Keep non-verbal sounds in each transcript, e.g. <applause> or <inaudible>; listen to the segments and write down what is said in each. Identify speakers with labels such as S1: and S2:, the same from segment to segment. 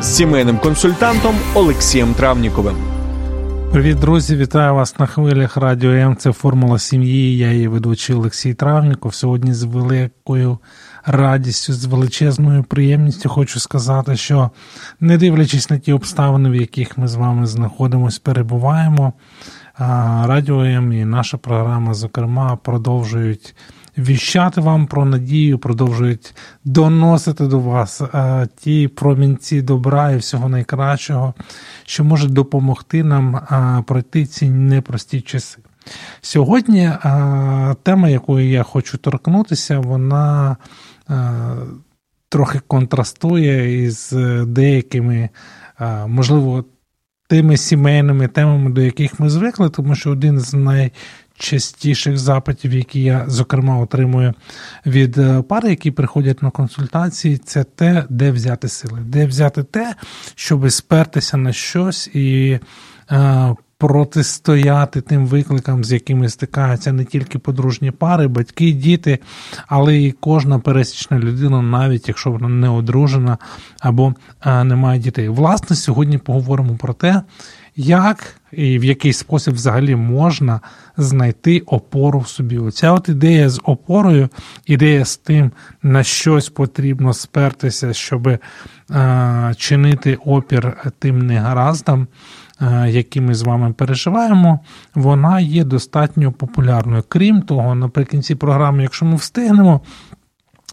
S1: з сімейним консультантом Олексієм Травніковим.
S2: Привіт, друзі! Вітаю вас на хвилях Радіо М. Це формула сім'ї. Я її ведучий Олексій Травніков. Сьогодні з великою радістю, з величезною приємністю хочу сказати, що не дивлячись на ті обставини, в яких ми з вами знаходимося, перебуваємо. Радіо М і наша програма, зокрема, продовжують віщати вам про надію, продовжують доносити до вас а, ті промінці добра і всього найкращого, що може допомогти нам а, пройти ці непрості часи. Сьогодні а, тема, якої я хочу торкнутися, вона трохи контрастує із деякими, можливо, тими сімейними темами, до яких ми звикли, тому що один з най частіших запитів, які я, зокрема, отримую від е, пари, які приходять на консультації, це те, де взяти сили, де взяти те, щоб спертися на щось і. Е, протистояти тим викликам, з якими стикаються не тільки подружні пари, батьки, діти, але і кожна пересічна людина, навіть якщо вона не одружена або е, не має дітей. Власне, сьогодні поговоримо про те, як і в який спосіб взагалі можна знайти опору в собі. Оця от ідея з опорою, ідея з тим, на щось потрібно спертися, щоб е, чинити опір тим негараздам, е, які ми з вами переживаємо, вона є достатньо популярною. Крім того, наприкінці програми, якщо ми встигнемо,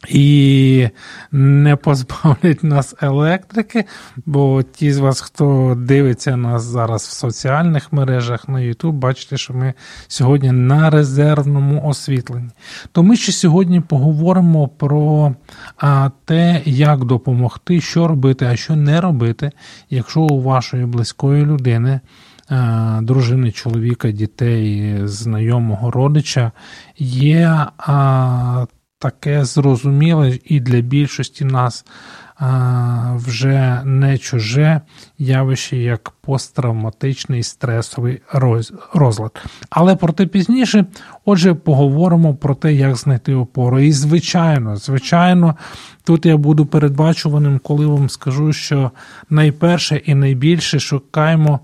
S2: і не позбавлять нас електрики, бо ті з вас, хто дивиться нас зараз в соціальних мережах на YouTube, бачите, що ми сьогодні на резервному освітленні. То ми ще сьогодні поговоримо про те, як допомогти, що робити, а що не робити, якщо у вашої близької людини. Дружини, чоловіка, дітей, знайомого родича є таке зрозуміле і для більшості нас вже не чуже явище як посттравматичний стресовий розлад. Але проте пізніше, отже, поговоримо про те, як знайти опору. І, звичайно, звичайно, тут я буду передбачуваним, коли вам скажу, що найперше і найбільше шукаємо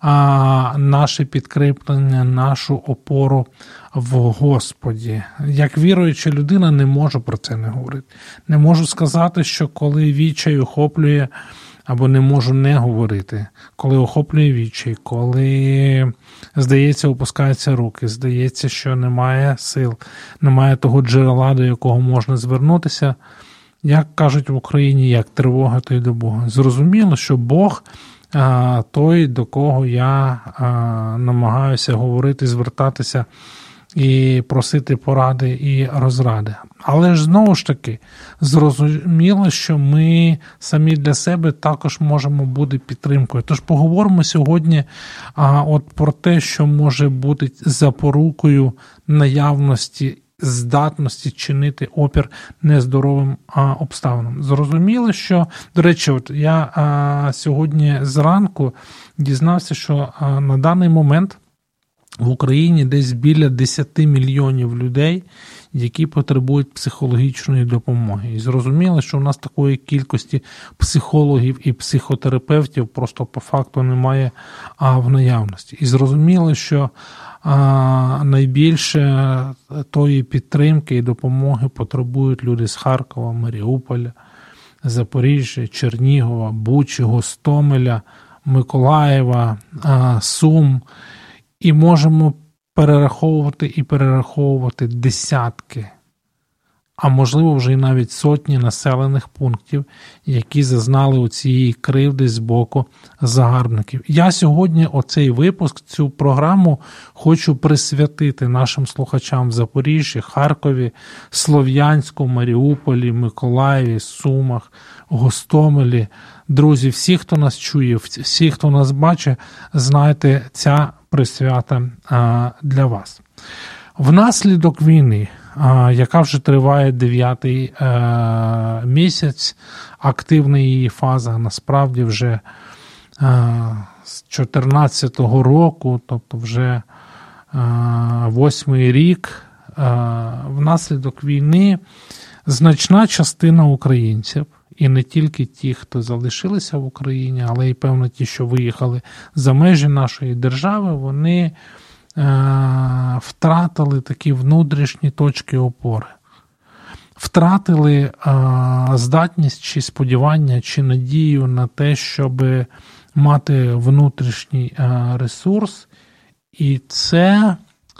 S2: а, наше підкріплення, нашу опору в Господі. Як віруюча людина, не можу про це не говорити. Не можу сказати, що коли відчай охоплює, або не можу не говорити, коли охоплює відчай, коли, здається, опускаються руки, здається, що немає сил, немає того джерела, до якого можна звернутися. Як кажуть в Україні, як тривога, то й до Бога. Зрозуміло, що Бог той, до кого я намагаюся говорити, звертатися і просити поради і розради. Але ж знову ж таки зрозуміло, що ми самі для себе також можемо бути підтримкою. Тож поговоримо сьогодні а, от про те, що може бути запорукою наявності. Здатності чинити опір нездоровим а, обставинам. Зрозуміло, що, до речі, от я а, сьогодні зранку дізнався, що а, на даний момент в Україні десь біля 10 мільйонів людей, які потребують психологічної допомоги. І зрозуміло, що у нас такої кількості психологів і психотерапевтів просто по факту немає а, в наявності. І зрозуміло, що а, найбільше тої підтримки і допомоги потребують люди з Харкова, Маріуполя, Запоріжжя, Чернігова, Бучі, Гостомеля, Миколаєва, а, Сум і можемо перераховувати і перераховувати десятки а можливо, вже й навіть сотні населених пунктів, які зазнали у цієї кривди з боку загарбників. Я сьогодні оцей випуск, цю програму хочу присвятити нашим слухачам в Запоріжжі, Харкові, Слов'янську, Маріуполі, Миколаєві, Сумах, Гостомелі. Друзі, всі, хто нас чує, всі, хто нас бачить, знайте, ця присвята для вас. Внаслідок війни яка вже триває дев'ятий е, місяць, активна її фаза, насправді вже е, з 2014 року, тобто вже е, восьмий рік, внаслідок війни значна частина українців. І не тільки ті, хто залишилися в Україні, але й певно ті, що виїхали за межі нашої держави, вони Е, втратили такі внутрішні точки опори, втратили е, здатність чи сподівання, чи надію на те, щоб мати внутрішній е, ресурс, і це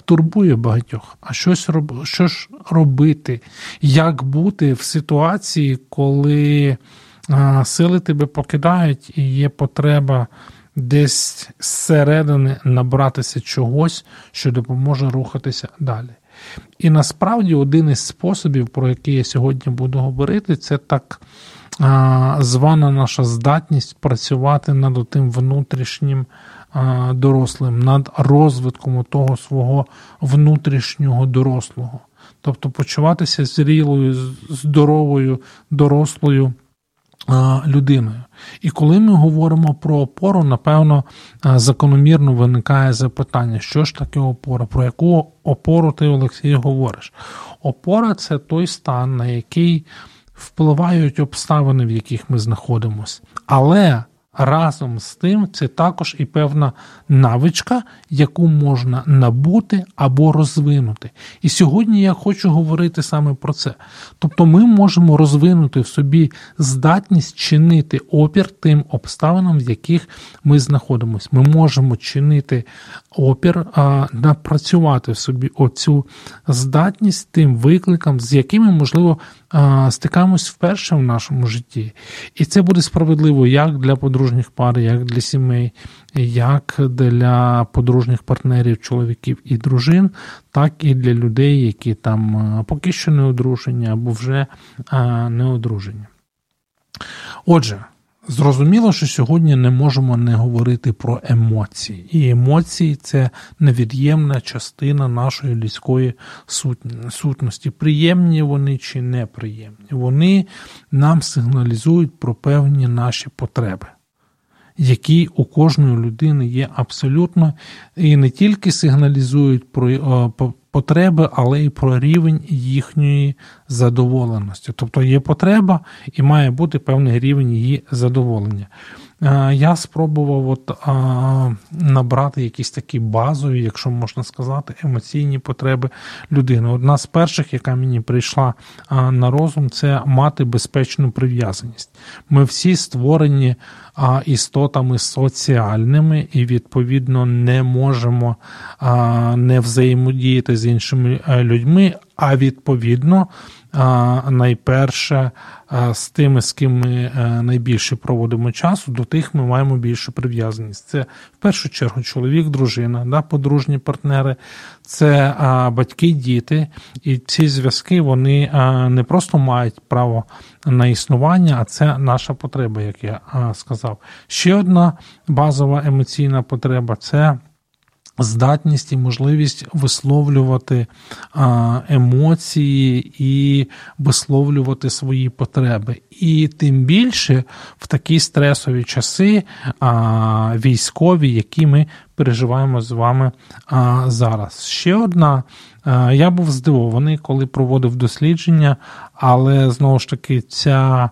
S2: турбує багатьох. А щось роб... що ж робити? Як бути в ситуації, коли сили тебе покидають і є потреба десь зсередини набратися чогось, що допоможе рухатися далі. І насправді один із способів, про який я сьогодні буду говорити, це так а, звана наша здатність працювати над тим внутрішнім а, дорослим, над розвитком того свого внутрішнього дорослого. Тобто почуватися зрілою, здоровою, дорослою людиною. І коли ми говоримо про опору, напевно, закономірно виникає запитання, що ж таке опора, про яку опору ти, Олексій, говориш? Опора це той стан, на який впливають обставини, в яких ми знаходимося. Але Разом з тим, це також і певна навичка, яку можна набути або розвинути. І сьогодні я хочу говорити саме про це. Тобто, ми можемо розвинути в собі здатність чинити опір тим обставинам, в яких ми знаходимося. Ми можемо чинити опір, а напрацювати в собі оцю здатність тим викликам, з якими можливо стикаємось вперше в нашому житті. І це буде справедливо як для подружніх пар, як для сімей, як для подружніх партнерів, чоловіків і дружин, так і для людей, які там поки що не одружені або вже не одружені. Отже. Зрозуміло, що сьогодні не можемо не говорити про емоції. І емоції це невід'ємна частина нашої людської сутності. Приємні вони чи неприємні. Вони нам сигналізують про певні наші потреби, які у кожної людини є абсолютно і не тільки сигналізують про потреби, але й про рівень їхньої задоволеності. Тобто є потреба і має бути певний рівень її задоволення. Е, я спробував от, набрати якісь такі базові, якщо можна сказати, емоційні потреби людини. Одна з перших, яка мені прийшла на розум, це мати безпечну прив'язаність. Ми всі створені істотами соціальними і, відповідно, не можемо не взаємодіяти з іншими е, людьми, а відповідно найперше з тими, з ким ми е, найбільше проводимо часу, до тих ми маємо більшу прив'язаність. Це в першу чергу чоловік, дружина, да, подружні партнери, це батьки, діти, і ці зв'язки вони не просто мають право на існування, а це наша потреба, як я сказав. Ще одна базова емоційна потреба це здатність і можливість висловлювати емоції і висловлювати свої потреби. І тим більше в такі стресові часи військові, які ми переживаємо з вами зараз. Ще одна. Я був здивований, коли проводив дослідження, але знову ж таки ця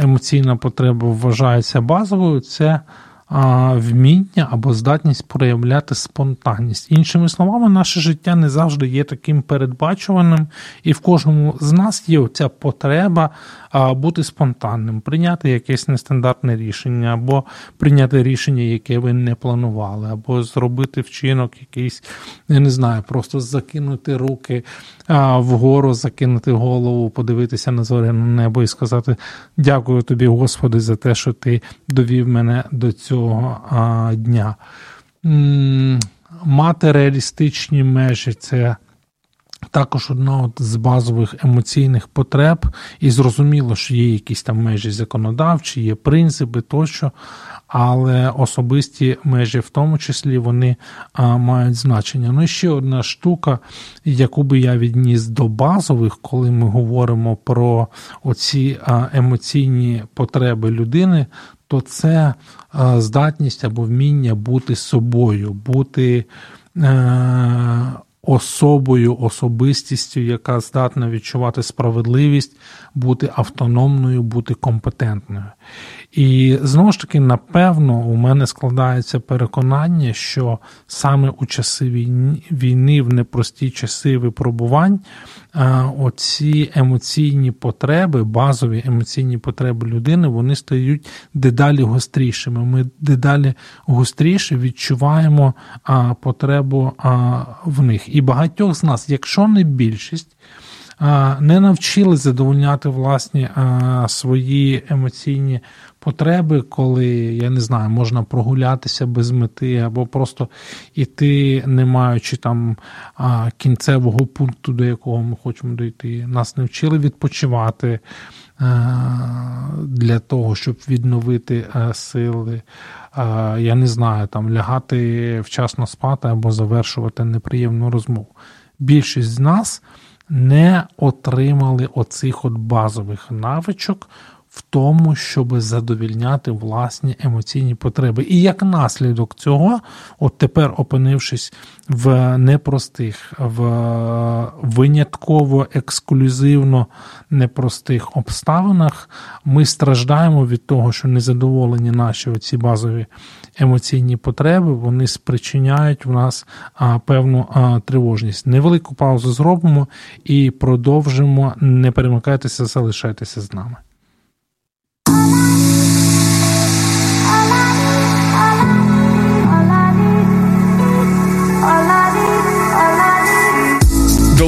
S2: емоційна потреба вважається базовою. Це вміння або здатність проявляти спонтанність. Іншими словами, наше життя не завжди є таким передбачуваним, і в кожному з нас є ця потреба бути спонтанним, прийняти якесь нестандартне рішення, або прийняти рішення, яке ви не планували, або зробити вчинок якийсь, я не знаю, просто закинути руки вгору, закинути голову, подивитися на зоряне небо і сказати дякую тобі, Господи, за те, що ти довів мене до цього дня. Мати реалістичні межі це також одна з базових емоційних потреб, і зрозуміло, що є якісь там межі законодавчі, є принципи тощо, але особисті межі, в тому числі, вони а, мають значення. Ну і ще одна штука, яку би я відніс до базових, коли ми говоримо про оці а, емоційні потреби людини, то це а, здатність або вміння бути собою, бути. Е, особою, особистістю, яка здатна відчувати справедливість, бути автономною, бути компетентною. І знову ж таки, напевно, у мене складається переконання, що саме у часи війни, в непрості часи випробувань, оці емоційні потреби, базові емоційні потреби людини, вони стають дедалі гострішими. Ми дедалі гостріше відчуваємо потребу в них. І багатьох з нас, якщо не більшість, не навчили задовольняти власні свої емоційні потреби, коли, я не знаю, можна прогулятися без мети, або просто іти, не маючи там кінцевого пункту, до якого ми хочемо дійти. Нас не вчили відпочивати для того, щоб відновити сили. Я не знаю, там лягати вчасно спати або завершувати неприємну розмову. Більшість з нас не отримали оцих от базових навичок в тому, щоб задовільняти власні емоційні потреби. І як наслідок цього, от тепер опинившись в непростих, в винятково ексклюзивно непростих обставинах, ми страждаємо від того, що незадоволені наші оці базові емоційні потреби, вони спричиняють в нас певну тривожність. Невелику паузу зробимо і продовжимо. Не перемикайтеся, залишайтеся з нами.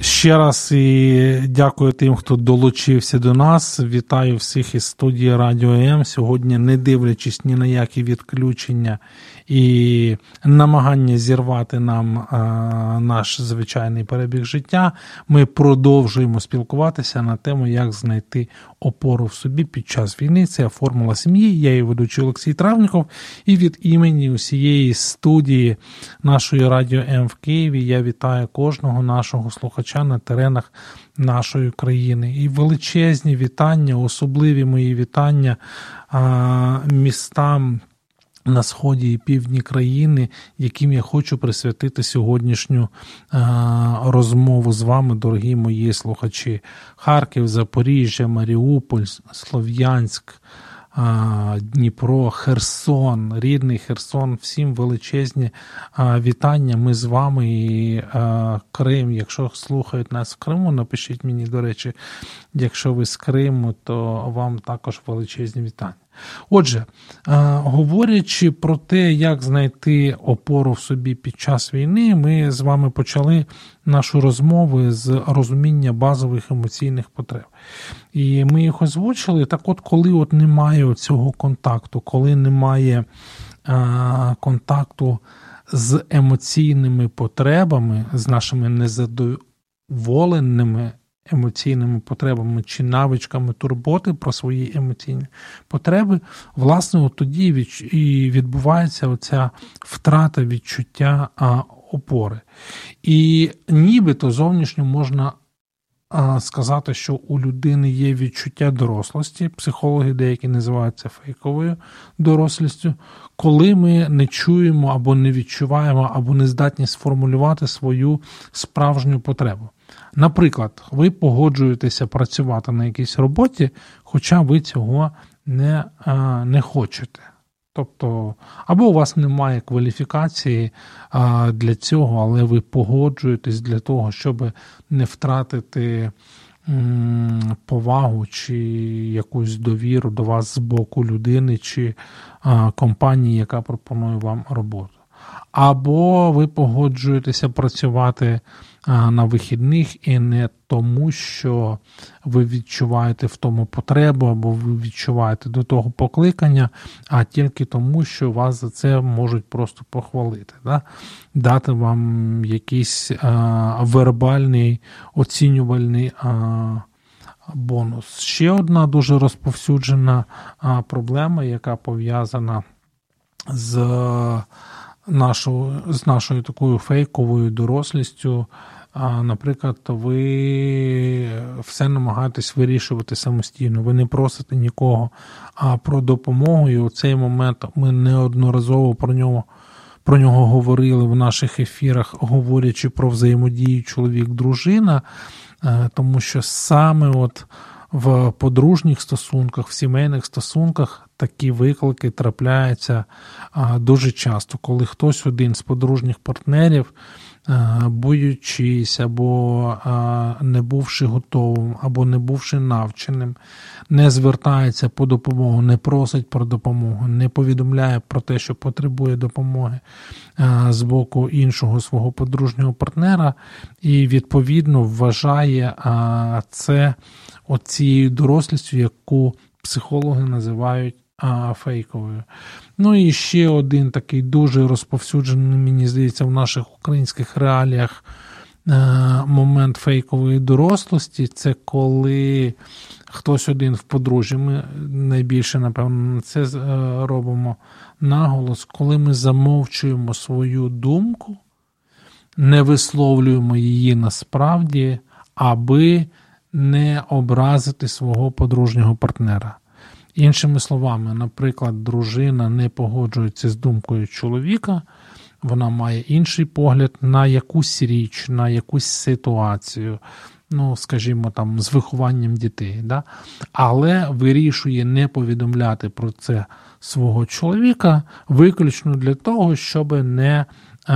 S2: ще раз і дякую тим, хто долучився до нас. Вітаю всіх із студії Радіо М. Сьогодні, не дивлячись ні на які відключення і намагання зірвати нам а, наш звичайний перебіг життя, ми продовжуємо спілкуватися на тему, як знайти опору в собі під час війни. Це формула сім'ї. Я її ведучий Олексій Травніков. І від імені усієї студії нашої радіо М в Києві я вітаю кожного нашого слухача на теренах нашої країни. І величезні вітання, особливі мої вітання а, містам на сході і півдні країни, яким я хочу присвятити сьогоднішню розмову з вами, дорогі мої слухачі. Харків, Запоріжжя, Маріуполь, Слов'янськ. Дніпро, Херсон, рідний Херсон, всім величезні вітання. Ми з вами і Крим. Якщо слухають нас в Криму, напишіть мені, до речі, якщо ви з Криму, то вам також величезні вітання. Отже, говорячи про те, як знайти опору в собі під час війни, ми з вами почали нашу розмову з розуміння базових емоційних потреб. І ми їх озвучили. Так, от, коли от немає цього контакту, коли немає контакту з емоційними потребами, з нашими незадоволеними емоційними потребами чи навичками турботи про свої емоційні потреби, власне, от тоді і відбувається оця втрата відчуття опори. І нібито зовнішньо можна сказати, що у людини є відчуття дорослості, психологи деякі називають це фейковою дорослістю, коли ми не чуємо або не відчуваємо, або не здатні сформулювати свою справжню потребу. Наприклад, ви погоджуєтеся працювати на якійсь роботі, хоча ви цього не, не хочете. Тобто, або у вас немає кваліфікації а, для цього, але ви погоджуєтесь для того, щоб не втратити м, повагу чи якусь довіру до вас з боку людини чи а, компанії, яка пропонує вам роботу. Або ви погоджуєтеся працювати на вихідних і не тому, що ви відчуваєте в тому потребу, або ви відчуваєте до того покликання, а тільки тому, що вас за це можуть просто похвалити, да? дати вам якийсь а, вербальний оцінювальний. А, Бонус. Ще одна дуже розповсюджена а, проблема, яка пов'язана з нашу, з нашою такою фейковою дорослістю. Наприклад, ви все намагаєтесь вирішувати самостійно, ви не просите нікого а про допомогу. І у цей момент ми неодноразово про нього про нього говорили в наших ефірах, говорячи про взаємодію чоловік-дружина, е, тому що саме от в подружніх стосунках, в сімейних стосунках такі виклики трапляються дуже часто, коли хтось один з подружніх партнерів, боючись або не бувши готовим, або не бувши навченим, не звертається по допомогу, не просить про допомогу, не повідомляє про те, що потребує допомоги з боку іншого свого подружнього партнера, і відповідно вважає це оцією дорослістю, яку психологи називають а, фейковою. Ну і ще один такий дуже розповсюджений, мені здається, в наших українських реаліях е, момент фейкової дорослості це коли хтось один в подружжі. Ми найбільше, напевно, на це е, робимо наголос, коли ми замовчуємо свою думку, не висловлюємо її насправді, аби не образити свого подружнього партнера. Іншими словами, наприклад, дружина не погоджується з думкою чоловіка, вона має інший погляд на якусь річ, на якусь ситуацію, ну, скажімо, там, з вихованням дітей, да? але вирішує не повідомляти про це свого чоловіка виключно для того, щоб не е,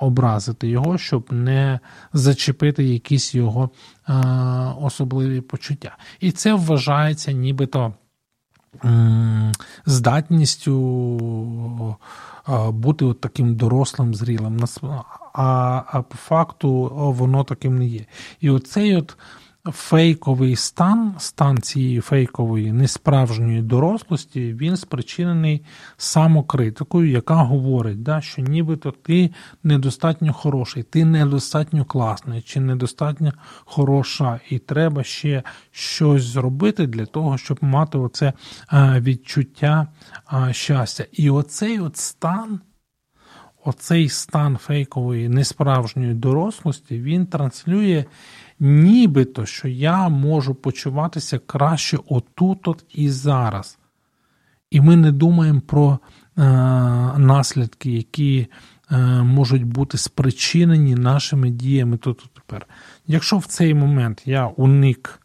S2: образити його, щоб не зачепити якісь його е, особливі почуття. І це вважається нібито здатністю бути от таким дорослим, зрілим. А, а по факту воно таким не є. І оцей от фейковий стан, стан цієї фейкової несправжньої дорослості, він спричинений самокритикою, яка говорить, да, що нібито ти недостатньо хороший, ти недостатньо класний чи недостатньо хороша, і треба ще щось зробити для того, щоб мати оце відчуття щастя. І оцей от стан. Оцей стан фейкової несправжньої дорослості він транслює нібито що я можу почуватися краще отут от і зараз. І ми не думаємо про е, наслідки, які е, можуть бути спричинені нашими діями тут і тепер. Якщо в цей момент я уник,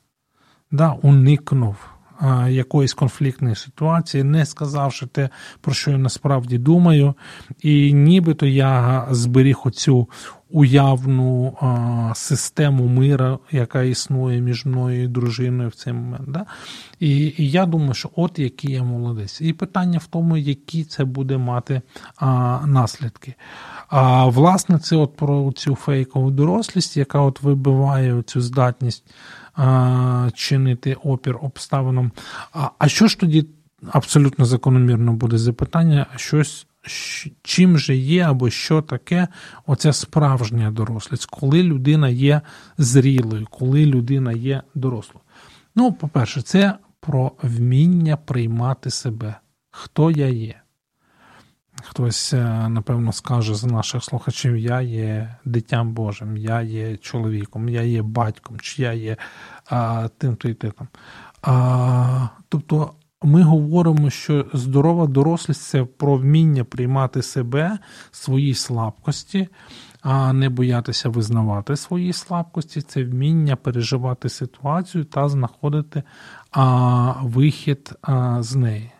S2: да, уникнув е, якоїсь конфліктної ситуації, не сказавши те, про що я насправді думаю, і нібито я зберіг оцю уявну а, систему мира, яка існує між мною і дружиною в цей момент. Да? І, і я думаю, що от який я молодець. І питання в тому, які це буде мати а, наслідки. А власне, це от про цю фейкову дорослість, яка от вибиває цю здатність а, чинити опір обставинам. А, а що ж тоді абсолютно закономірно буде запитання? щось чим же є або що таке оця справжня дорослість, коли людина є зрілою, коли людина є дорослою. Ну, по-перше, це про вміння приймати себе, хто я є. Хтось, е, напевно, скаже з наших слухачів: я є дитям Божим, я є чоловіком, я є батьком, чи я є а, тим-то і тим. А, Тобто ми говоримо, що здорова дорослість це про вміння приймати себе, свої слабкості, а не боятися визнавати свої слабкості, це вміння переживати ситуацію та знаходити а, вихід а, з неї.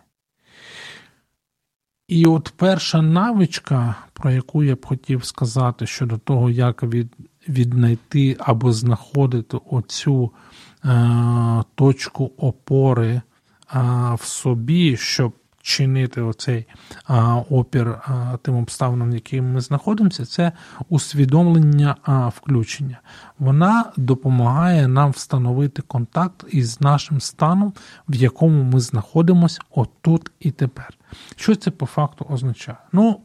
S2: І от перша навичка, про яку я б хотів сказати щодо того, як від, віднайти або знаходити оцю е, точку опори е, в собі, щоб чинити оцей а, опір а, тим обставинам, в яких ми знаходимося, це усвідомлення а, включення. Вона допомагає нам встановити контакт із нашим станом, в якому ми знаходимося отут і тепер. Що це по факту означає? Ну,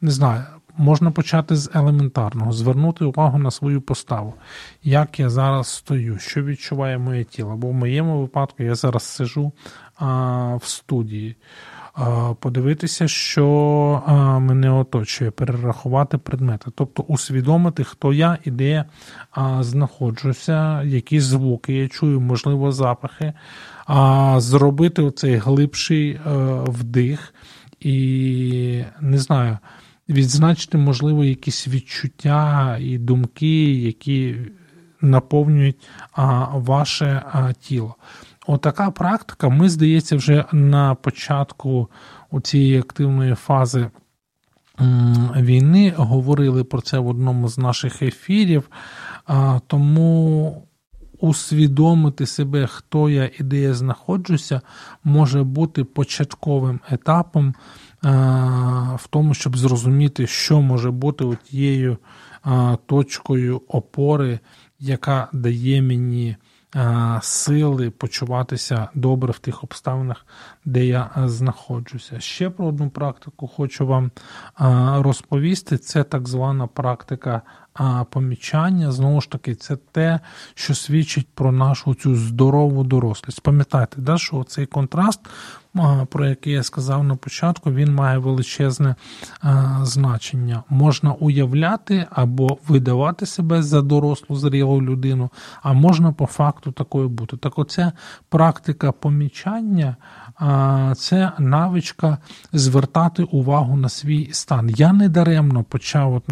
S2: не знаю. Можна почати з елементарного, звернути увагу на свою поставу, як я зараз стою, що відчуває моє тіло. Бо в моєму випадку я зараз сижу а, в студії, а, подивитися, що а, мене оточує, перерахувати предмети, тобто усвідомити, хто я і де я знаходжуся, які звуки я чую, можливо, запахи, а, зробити оцей глибший е, вдих. І не знаю відзначити, можливо, якісь відчуття і думки, які наповнюють а, ваше а, тіло. Отака практика, ми, здається, вже на початку цієї активної фази війни говорили про це в одному з наших ефірів, а, тому. Усвідомити себе, хто я і де я знаходжуся, може бути початковим етапом в тому, щоб зрозуміти, що може бути тією точкою опори, яка дає мені сили почуватися добре в тих обставинах, де я знаходжуся. Ще про одну практику хочу вам розповісти: це так звана практика помічання. Знову ж таки, це те, що свідчить про нашу цю здорову дорослість. Пам'ятайте, да, що цей контраст про який я сказав на початку, він має величезне значення. Можна уявляти або видавати себе за дорослу зрілу людину, а можна по факту такою бути. Так, оця практика помічання це навичка звертати увагу на свій стан. Я не даремно почав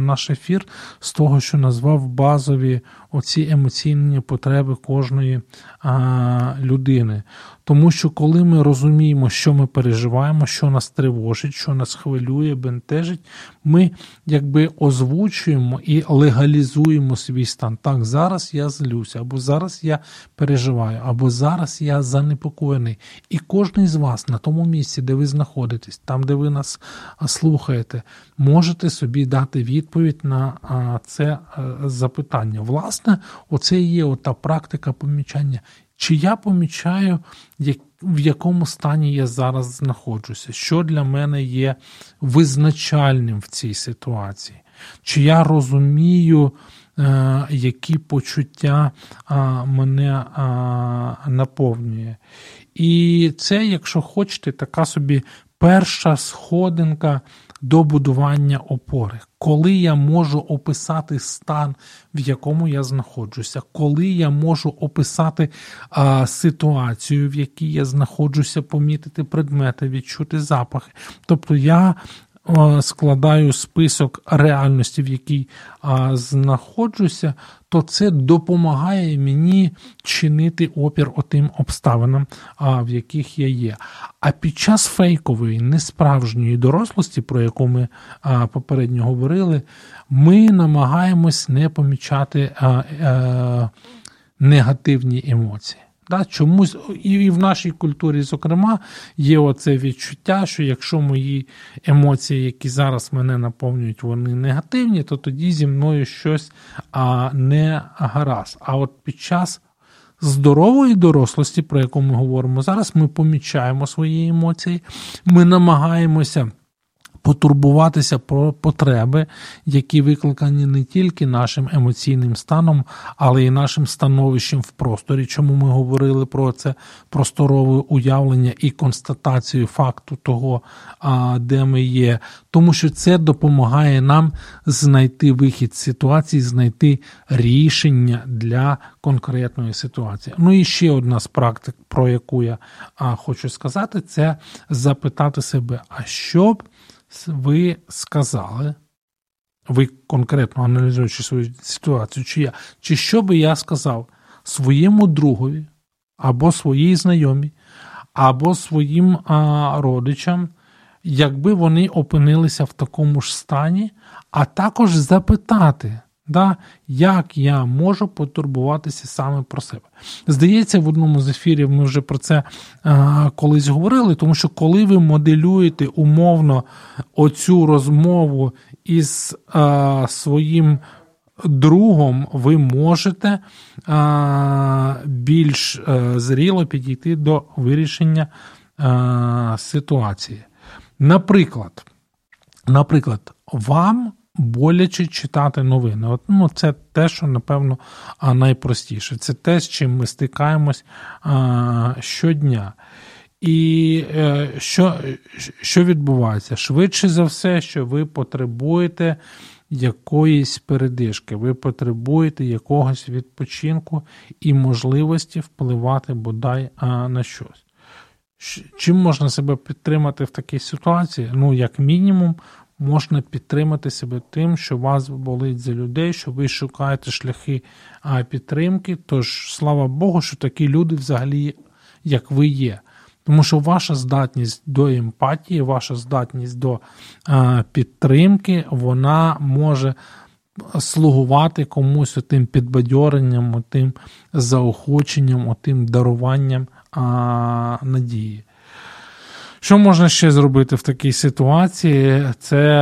S2: наш ефір з того, що назвав базові оці емоційні потреби кожної людини. Тому що коли ми розуміємо, що ми переживаємо, що нас тривожить, що нас хвилює, бентежить, ми якби озвучуємо і легалізуємо свій стан. Так, зараз я злюся, або зараз я переживаю, або зараз я занепокоєний. І кожен з вас на тому місці, де ви знаходитесь, там, де ви нас слухаєте, можете собі дати відповідь на це запитання. Власне, оце і є ота практика помічання. Чи я помічаю, в якому стані я зараз знаходжуся, що для мене є визначальним в цій ситуації? Чи я розумію, е, які почуття мене наповнює? І це, якщо хочете, така собі перша сходинка до будування опори, коли я можу описати стан, в якому я знаходжуся, коли я можу описати а, ситуацію, в якій я знаходжуся, помітити предмети, відчути запахи. Тобто я складаю список реальності, в якій знаходжуся, то це допомагає мені чинити опір отим обставинам, в яких я є. А під час фейкової, несправжньої дорослості, про яку ми попередньо говорили, ми намагаємось не помічати негативні емоції. Да, Чомусь і в нашій культурі, зокрема, є оце відчуття, що якщо мої емоції, які зараз мене наповнюють, вони негативні, то тоді зі мною щось а, не гаразд. А от під час здорової дорослості, про яку ми говоримо зараз, ми помічаємо свої емоції, ми намагаємося потурбуватися про потреби, які викликані не тільки нашим емоційним станом, але й нашим становищем в просторі. Чому ми говорили про це просторове уявлення і констатацію факту того, де ми є, тому що це допомагає нам знайти вихід з ситуації, знайти рішення для конкретної ситуації. Ну і ще одна з практик, про яку я хочу сказати, це запитати себе, а що б ви сказали, ви конкретно аналізуючи свою ситуацію, чи я, чи що би я сказав своєму другові, або своїй знайомій, або своїм а, родичам, якби вони опинилися в такому ж стані, а також запитати, Да? Як я можу потурбуватися саме про себе? Здається, в одному з ефірів ми вже про це а, колись говорили, тому що коли ви моделюєте умовно оцю розмову із а, своїм другом, ви можете а, більш зріло підійти до вирішення ситуації. Наприклад, Наприклад, вам боляче читати новини. От, ну, Це те, що, напевно, найпростіше. Це те, з чим ми стикаємось а, щодня. І е, що, що відбувається? Швидше за все, що ви потребуєте. Якоїсь передишки, ви потребуєте якогось відпочинку і можливості впливати бодай на щось. Чим можна себе підтримати в такій ситуації? Ну, як мінімум, можна підтримати себе тим, що вас болить за людей, що ви шукаєте шляхи підтримки. Тож, слава Богу, що такі люди взагалі, як ви є. Тому що ваша здатність до емпатії, ваша здатність до підтримки, вона може слугувати комусь тим підбадьоренням, тим заохоченням, тим даруванням надії. Що можна ще зробити в такій ситуації? Це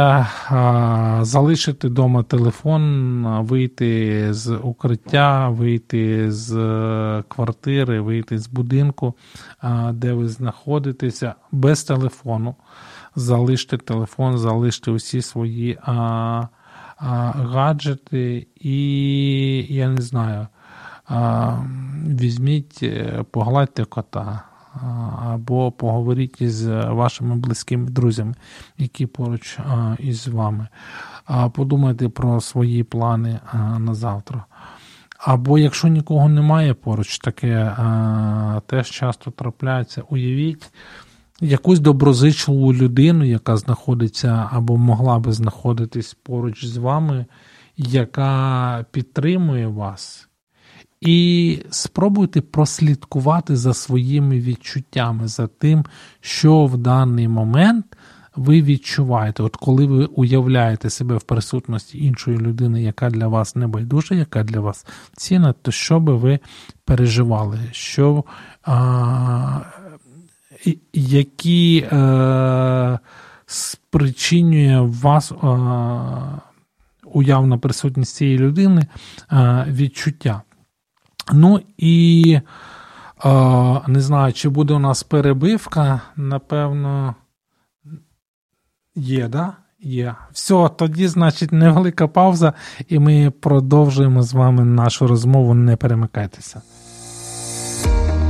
S2: а, залишити вдома телефон, вийти з укриття, вийти з квартири, вийти з будинку, а, де ви знаходитеся, без телефону. Залиште телефон, залиште усі свої а, а, гаджети, і я не знаю, а, візьміть, е, погладьте кота або поговоріть із вашими близькими друзями, які поруч із вами. Подумайте про свої плани на завтра. Або якщо нікого немає поруч, таке теж часто трапляється, уявіть якусь доброзичливу людину, яка знаходиться або могла би знаходитись поруч з вами, яка підтримує вас. І спробуйте прослідкувати за своїми відчуттями, за тим, що в даний момент ви відчуваєте. От коли ви уявляєте себе в присутності іншої людини, яка для вас небайдужа, яка для вас цінна, то що би ви переживали? Що, а, Які а, спричинює вас а, уявна присутність цієї людини а, відчуття? Ну і не знаю, чи буде у нас перебивка. Напевно, є, да? Є. Все, тоді, значить, невелика пауза, і ми продовжуємо з вами нашу розмову. Не перемикайтеся.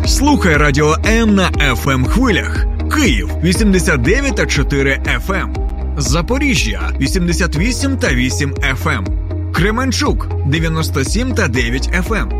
S1: Слухай радіо М на fm ем хвилях. Київ 89 та 4 FM. Ем. Запоріжжя 88 та 8 FM. Ем. Кременчук 97 та 9 FM.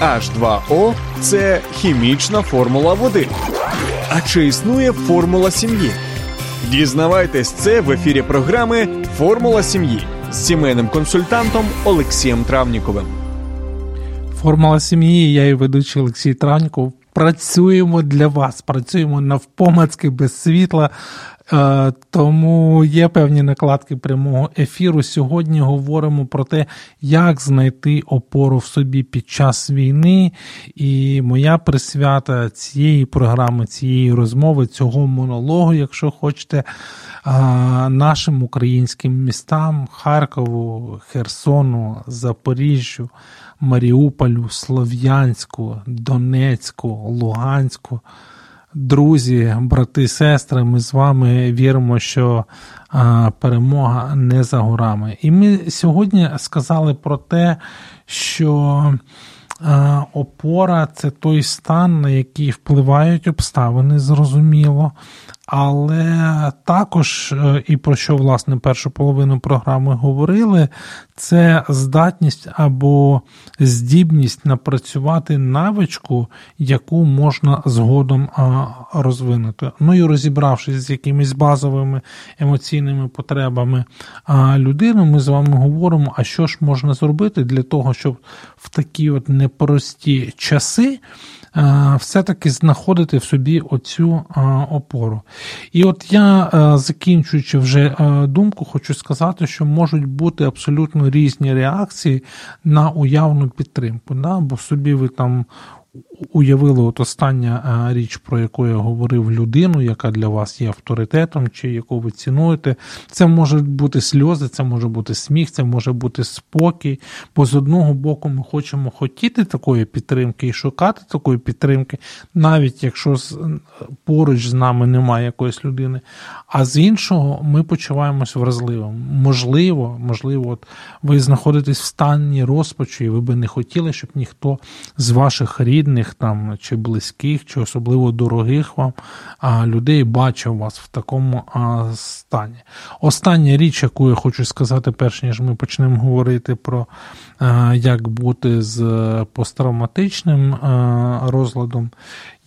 S1: H2O – це хімічна формула води. А чи існує формула сім'ї? Дізнавайтесь це в ефірі програми Формула сім'ї з сімейним консультантом Олексієм Травніковим.
S2: Формула сім'ї, я і ведучий Олексій Транько. Працюємо для вас, працюємо навпомацьки без світла. Е, тому є певні накладки прямого ефіру. Сьогодні говоримо про те, як знайти опору в собі під час війни. І моя присвята цієї програми, цієї розмови, цього монологу, якщо хочете, е, нашим українським містам Харкову, Херсону, Запоріжжю. Маріуполю, Слов'янську, Донецьку, Луганську. Друзі, брати, сестри, ми з вами віримо, що а, перемога не за горами. І ми сьогодні сказали про те, що а, опора це той стан, на який впливають обставини, зрозуміло. Але також, е, і про що власне першу половину програми говорили, це здатність або здібність напрацювати навичку, яку можна згодом розвинути. Ну і розібравшись з якимись базовими емоційними потребами людини, ми з вами говоримо, а що ж можна зробити для того, щоб в такі от непрості часи. Е, все-таки знаходити в собі оцю е, опору. І от я, е, закінчуючи вже думку, хочу сказати, що можуть бути абсолютно різні реакції на уявну підтримку. Да? Бо собі ви там уявили от остання е, річ, про яку я говорив, людину, яка для вас є авторитетом, чи яку ви цінуєте. Це можуть бути сльози, це може бути сміх, це може бути спокій. Бо з одного боку ми хочемо хотіти такої підтримки і шукати такої підтримки, навіть якщо поруч з нами немає якоїсь людини. А з іншого, ми почуваємося вразливим. Можливо, можливо, от ви знаходитесь в стані розпачу, і ви би не хотіли, щоб ніхто з ваших рідних рідних там чи близьких, чи особливо дорогих вам людей бачив вас в такому стані. Остання річ, яку я хочу сказати, перш ніж ми почнемо говорити про як бути з посттравматичним розладом.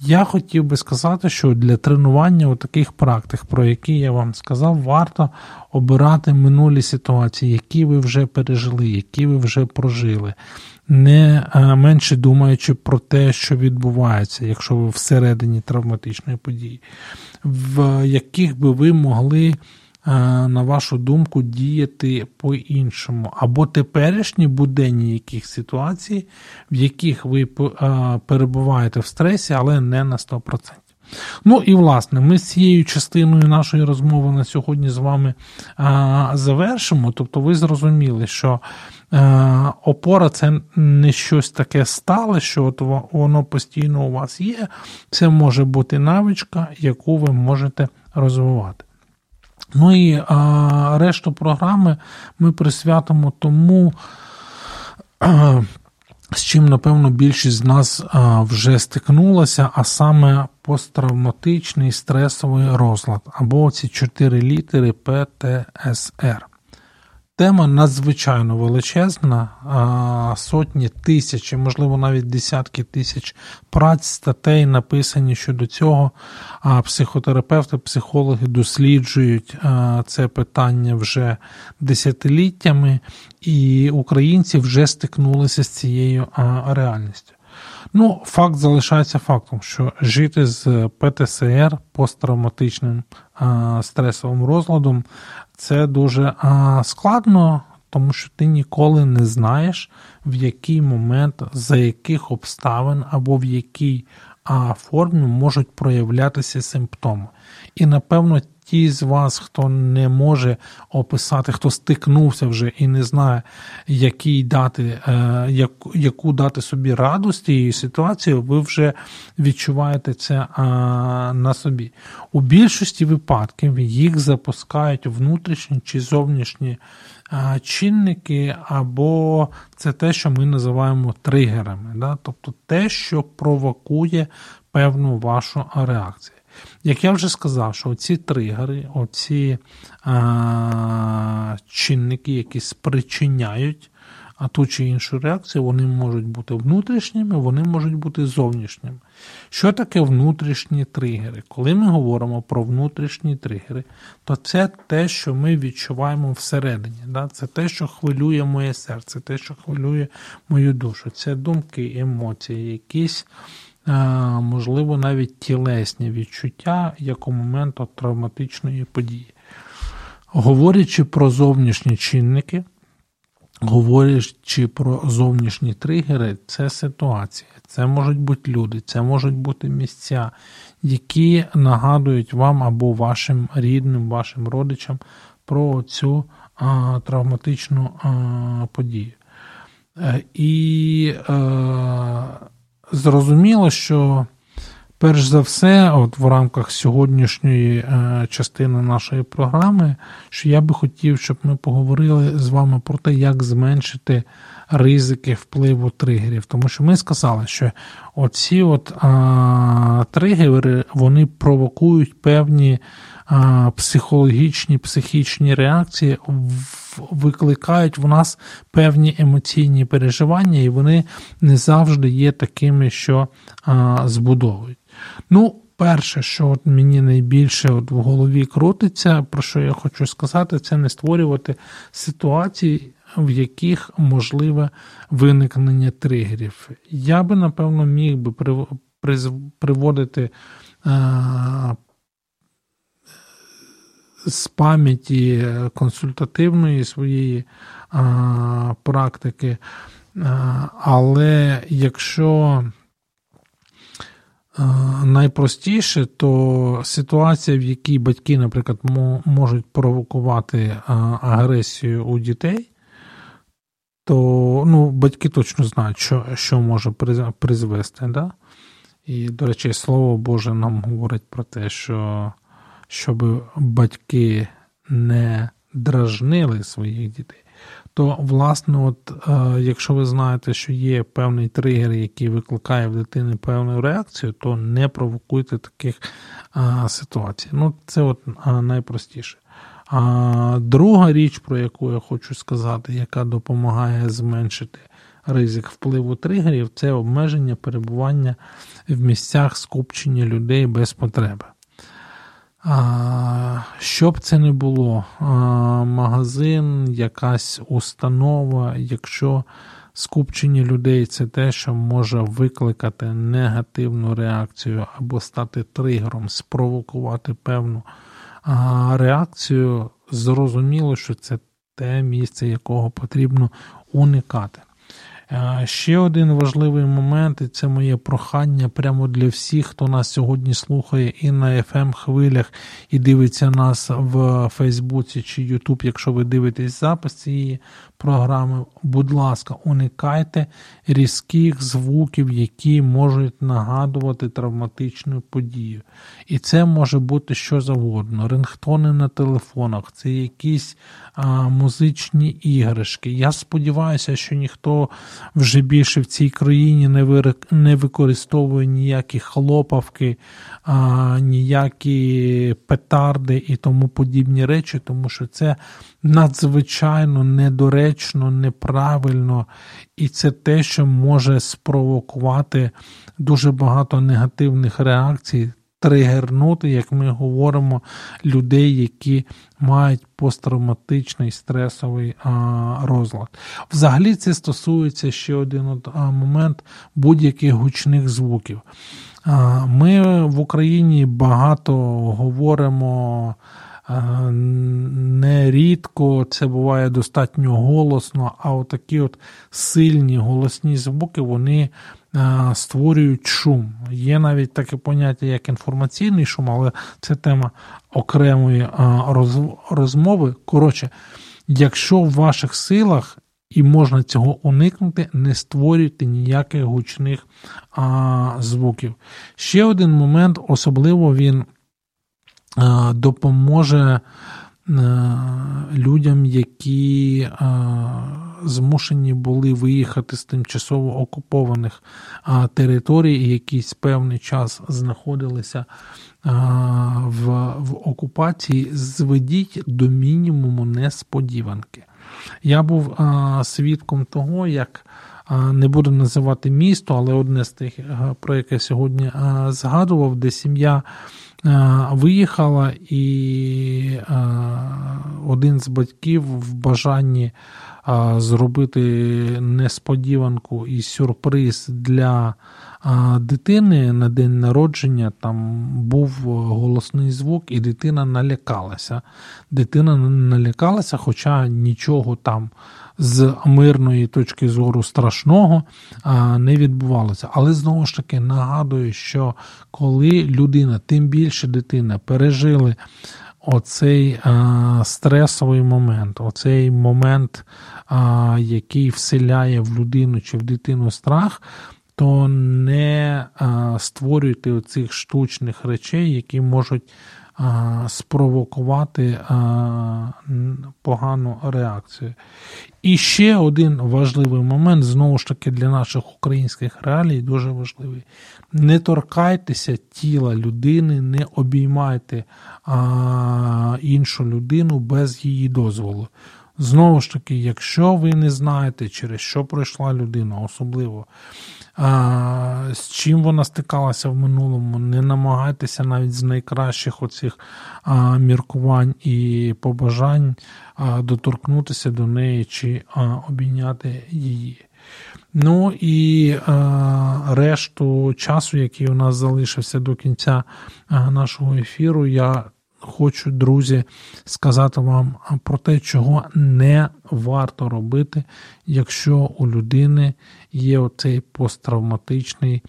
S2: Я хотів би сказати, що для тренування у таких практик, про які я вам сказав, варто обирати минулі ситуації, які ви вже пережили, які ви вже прожили. Не е, менше думаючи про те, що відбувається, якщо ви всередині травматичної події, в яких би ви могли, на вашу думку, діяти по-іншому, або теперішні буденні яких ситуацій, в яких ви е, перебуваєте в стресі, але не на 100%. Ну і власне, ми з цією частиною нашої розмови на сьогодні з вами а, завершимо. Тобто, ви зрозуміли, що а, опора це не щось таке стале, що от воно постійно у вас є. Це може бути навичка, яку ви можете розвивати. Ну і а, решту програми ми присвятимо тому. <clears throat> З чим, напевно, більшість з нас вже стикнулася, а саме посттравматичний стресовий розлад або ці чотири літери ПТСР. Тема надзвичайно величезна, сотні тисячі, можливо, навіть десятки тисяч праць, статей написані щодо цього. Психотерапевти, психологи досліджують це питання вже десятиліттями, і українці вже стикнулися з цією реальністю. Ну, факт залишається фактом, що жити з ПТСР посттравматичним стресовим розладом це дуже складно, тому що ти ніколи не знаєш, в який момент, за яких обставин або в якій формі можуть проявлятися симптоми. І напевно ті з вас, хто не може описати, хто стикнувся вже і не знає, який дати, е, яку, дати собі раду з тієї ситуації, ви вже відчуваєте це на собі. У більшості випадків їх запускають внутрішні чи зовнішні. Чинники, або це те, що ми називаємо тригерами, тобто те, що провокує певну вашу реакцію. Як я вже сказав, що ці тригери, оці а, чинники, які спричиняють а ту чи іншу реакцію, вони можуть бути внутрішніми, вони можуть бути зовнішніми. Що таке внутрішні тригери? Коли ми говоримо про внутрішні тригери, то це те, що ми відчуваємо всередині. Да? Це те, що хвилює моє серце, те, що хвилює мою душу. Це думки, емоції, якісь. Можливо, навіть тілесні відчуття як у моменту травматичної події. Говорячи про зовнішні чинники, говорячи про зовнішні тригери, це ситуація. Це можуть бути люди, це можуть бути місця, які нагадують вам або вашим рідним, вашим родичам про цю а, травматичну а, подію. Е, і е, зрозуміло, що Перш за все, от в рамках сьогоднішньої е, частини нашої програми, що я би хотів, щоб ми поговорили з вами про те, як зменшити ризики впливу тригерів. Тому що ми сказали, що оці от а, тригери вони провокують певні психологічні, психічні реакції, викликають в нас певні емоційні переживання, і вони не завжди є такими, що збудовують. Ну, перше, що от мені найбільше от в голові крутиться, про що я хочу сказати, це не створювати ситуації, в яких можливе виникнення тригерів. Я би, напевно, міг би приводити з пам'яті консультативної своєї а, практики, а, але якщо найпростіше, то ситуація, в якій батьки, наприклад, можуть провокувати агресію у дітей, то ну, батьки точно знають, що що може призвести. Да? І, до речі, слово Боже нам говорить про те, що щоб батьки не дражнили своїх дітей то, власне, от, е, якщо ви знаєте, що є певний тригер, який викликає в дитини певну реакцію, то не провокуйте таких е, ситуацій. Ну, Це от е, найпростіше. А друга річ, про яку я хочу сказати, яка допомагає зменшити ризик впливу тригерів, це обмеження перебування в місцях скупчення людей без потреби. Що б це не було, магазин, якась установа, якщо скупчення людей це те, що може викликати негативну реакцію або стати тригером, спровокувати певну реакцію, зрозуміло, що це те місце, якого потрібно уникати. Е, ще один важливий момент, і це моє прохання прямо для всіх, хто нас сьогодні слухає і на fm хвилях, і дивиться нас в Фейсбуці чи Ютуб, якщо ви дивитесь запис цієї програми, будь ласка, уникайте різких звуків, які можуть нагадувати травматичну подію. І це може бути що завгодно. Рингтони на телефонах, це якісь а, музичні іграшки. Я сподіваюся, що ніхто вже більше в цій країні не ви, не використовує ніякі хлопавки, а, ніякі петарди і тому подібні речі, тому що це надзвичайно недоречно, неправильно, і це те, що може спровокувати дуже багато негативних реакцій. Тригернути, як ми говоримо, людей, які мають посттравматичний стресовий а, розлад. Взагалі, це стосується ще один момент будь-яких гучних звуків. Ми в Україні багато говоримо Нерідко це буває достатньо голосно, а отакі от сильні голосні звуки вони створюють шум. Є навіть таке поняття, як інформаційний шум, але це тема окремої розмови. Коротше, якщо в ваших силах і можна цього уникнути, не створюйте ніяких гучних звуків. Ще один момент, особливо він. Е, допоможе е, людям, які е, змушені були виїхати з тимчасово окупованих територій і якийсь певний час знаходилися в, в окупації, зведіть до мінімуму несподіванки. Я був свідком того, як не буду називати місто, але одне з тих, про яке сьогодні згадував, де сім'я виїхала, і один з батьків в бажанні зробити несподіванку і сюрприз для дитини на день народження. Там був голосний звук, і дитина налякалася. Дитина налякалася, хоча нічого там з мирної точки зору страшного не відбувалося. Але знову ж таки нагадую, що коли людина, тим більше дитина, пережили оцей а, стресовий момент, оцей момент, а, який вселяє в людину чи в дитину страх, то не а, створюйте оцих штучних речей, які можуть спровокувати погану реакцію. І ще один важливий момент, знову ж таки, для наших українських реалій, дуже важливий. Не торкайтеся тіла людини, не обіймайте а, іншу людину без її дозволу. Знову ж таки, якщо ви не знаєте, через що пройшла людина, особливо з чим вона стикалася в минулому, не намагайтеся навіть з найкращих оцих міркувань і побажань доторкнутися до неї чи обійняти її. Ну і е, решту часу, який у нас залишився до кінця нашого ефіру, я хочу, друзі, сказати вам про те, чого не варто робити, якщо у людини є оцей посттравматичний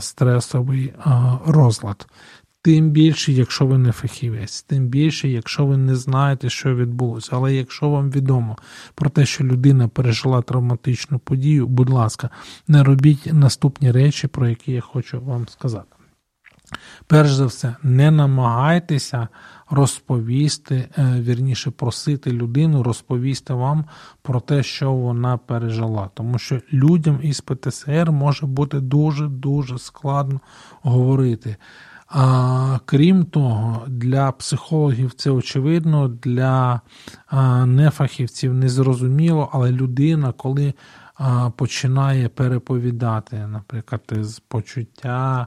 S2: стресовий розлад. Тим більше, якщо ви не фахівець, тим більше, якщо ви не знаєте, що відбулося. Але якщо вам відомо про те, що людина пережила травматичну подію, будь ласка, не робіть наступні речі, про які я хочу вам сказати. Перш за все, не намагайтеся розповісти, е, вірніше просити людину розповісти вам про те, що вона пережила. Тому що людям із ПТСР може бути дуже-дуже складно говорити. А, Крім того, для психологів це очевидно, для нефахівців незрозуміло, але людина, коли починає переповідати, наприклад, з почуття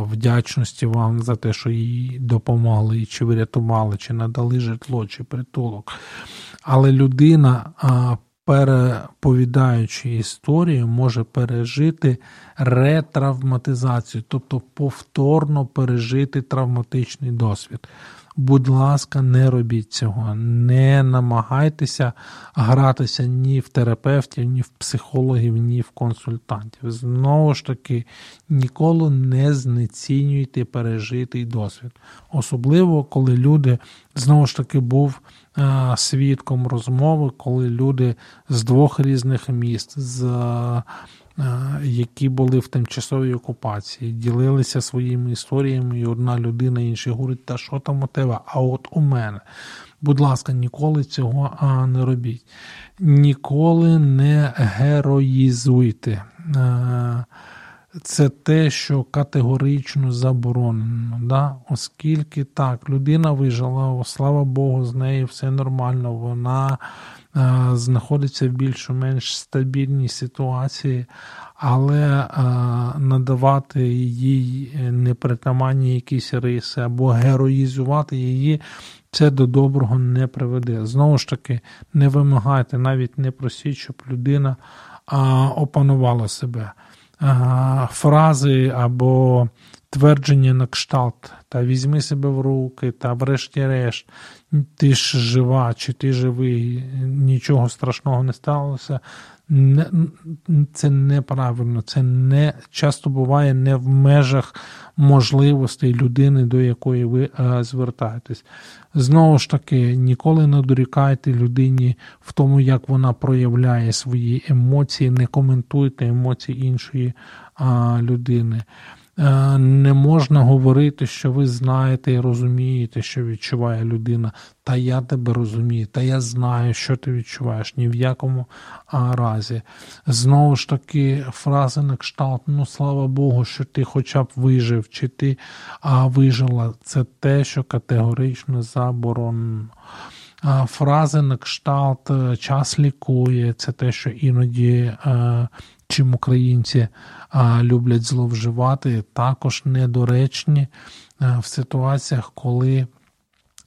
S2: вдячності вам за те, що їй допомогли, чи врятували, чи надали житло, чи притулок. Але людина, переповідаючи історію, може пережити ретравматизацію, тобто повторно пережити травматичний досвід. Будь ласка, не робіть цього, не намагайтеся гратися ні в терапевтів, ні в психологів, ні в консультантів. Знову ж таки, ніколи не знецінюйте пережитий досвід. Особливо, коли люди знову ж таки був е, свідком розмови, коли люди з двох різних міст. з які були в тимчасовій окупації, ділилися своїми історіями, і одна людина іншій говорить, та що там у тебе? А от у мене. Будь ласка, ніколи цього не робіть. Ніколи не героїзуйте. Е, це те, що категорично заборонено. Да? Оскільки так, людина вижила, слава Богу, з нею все нормально, вона Е, знаходиться в більш-менш стабільній ситуації, але е, надавати їй непритаманні якісь риси або героїзувати її. Це до доброго не приведе. Знову ж таки, не вимагайте, навіть не просіть, щоб людина а, опанувала себе. А, фрази або твердження на кшталт, та візьми себе в руки, та врешті-решт, ти ж жива, чи ти живий, нічого страшного не сталося. Це неправильно, це не часто буває не в межах можливостей людини, до якої ви е, звертаєтесь. Знову ж таки, ніколи не дорікайте людині в тому, як вона проявляє свої емоції, не коментуйте емоції іншої людини. Е, не можна говорити, що ви знаєте і розумієте, що відчуває людина. Та я тебе розумію, та я знаю, що ти відчуваєш ні в якому разі. Знову ж таки, фрази на кшталт, ну слава Богу, що ти хоча б вижив, чи ти а, вижила. Це те, що категорично заборонено. фрази на кшталт час лікує, це те, що іноді чим українці люблять зловживати, також недоречні в ситуаціях, коли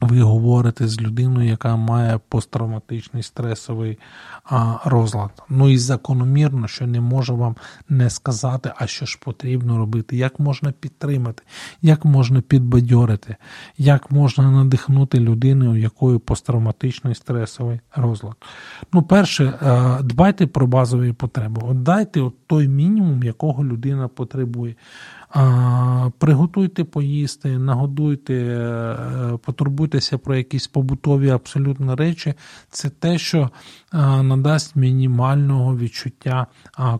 S2: ви говорите з людиною, яка має посттравматичний стресовий а, розлад. Ну і закономірно, що не можу вам не сказати, а що ж потрібно робити, як можна підтримати, як можна підбадьорити, як можна надихнути людину, у якої посттравматичний стресовий розлад. Ну, перше, дбайте про базові потреби. От дайте от той мінімум, якого людина потребує. Приготуйте поїсти, нагодуйте, е, потурбуйтеся про якісь побутові абсолютно речі. Це те, що надасть мінімального відчуття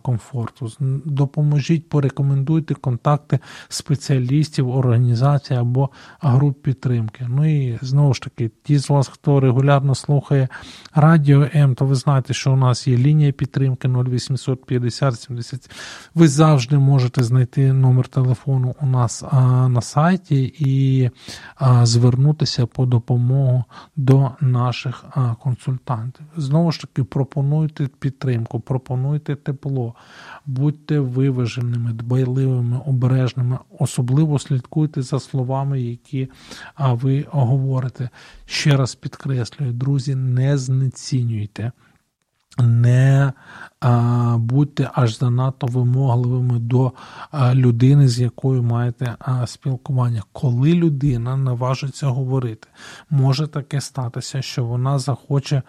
S2: комфорту. Допоможіть, порекомендуйте контакти спеціалістів, організацій або груп підтримки. Ну і знову ж таки, ті з вас, хто регулярно слухає радіо М, то ви знаєте, що у нас є лінія підтримки 0800 50 70. Ви завжди можете знайти номер телефону телефону у нас на сайті і звернутися по допомогу до наших консультантів. Знову ж таки, пропонуйте підтримку, пропонуйте тепло, будьте виваженими, дбайливими, обережними, особливо слідкуйте за словами, які ви говорите. Ще раз підкреслюю, друзі, не знецінюйте не а, будьте аж занадто вимогливими до людини, з якою маєте спілкування. Коли людина наважиться говорити, може таке статися, що вона захоче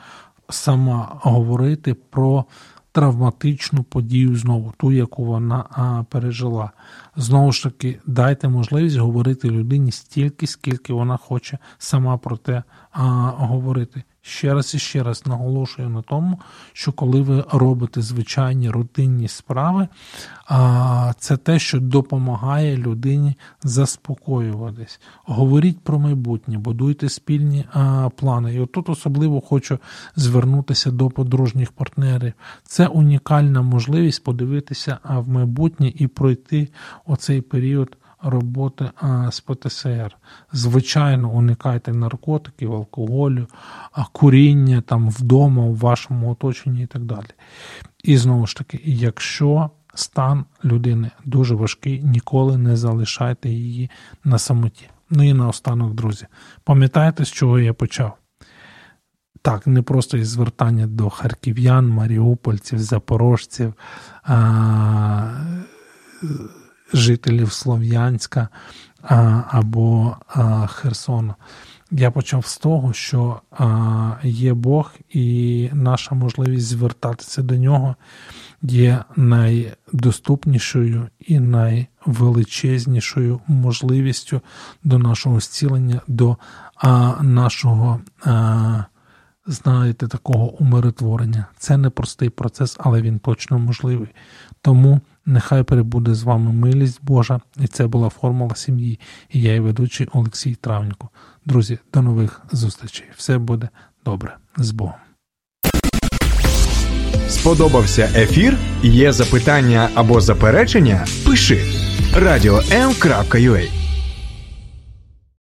S2: сама говорити про травматичну подію знову, ту, яку вона пережила. Знову ж таки, дайте можливість говорити людині стільки, скільки вона хоче сама про те говорити. Ще раз і ще раз наголошую на тому, що коли ви робите звичайні рутинні справи, це те, що допомагає людині заспокоюватись. Говоріть про майбутнє, будуйте спільні плани. І отут особливо хочу звернутися до подружніх партнерів. Це унікальна можливість подивитися в майбутнє і пройти оцей період роботи з ПТСР. Звичайно, уникайте наркотиків, алкоголю, куріння там вдома, у вашому оточенні і так далі. І знову ж таки, якщо стан людини дуже важкий, ніколи не залишайте її на самоті. Ну і наостанок, друзі, пам'ятаєте, з чого я почав? Так, не просто із звертання до харків'ян, маріупольців, запорожців. А, жителів Слов'янська або Херсону. Я почав з того, що є Бог, і наша можливість звертатися до нього є найдоступнішою і найвеличезнішою можливістю до нашого зцілення, до нашого. Знаєте, такого умиротворення. Це не простий процес, але він точно можливий. Тому Нехай перебуде з вами милість Божа, і це була формула сім'ї. І я, і ведучий Олексій Травненко. Друзі, до нових зустрічей. Все буде добре з Богом.
S1: Сподобався ефір? Є запитання або заперечення? Пиши радіом.ua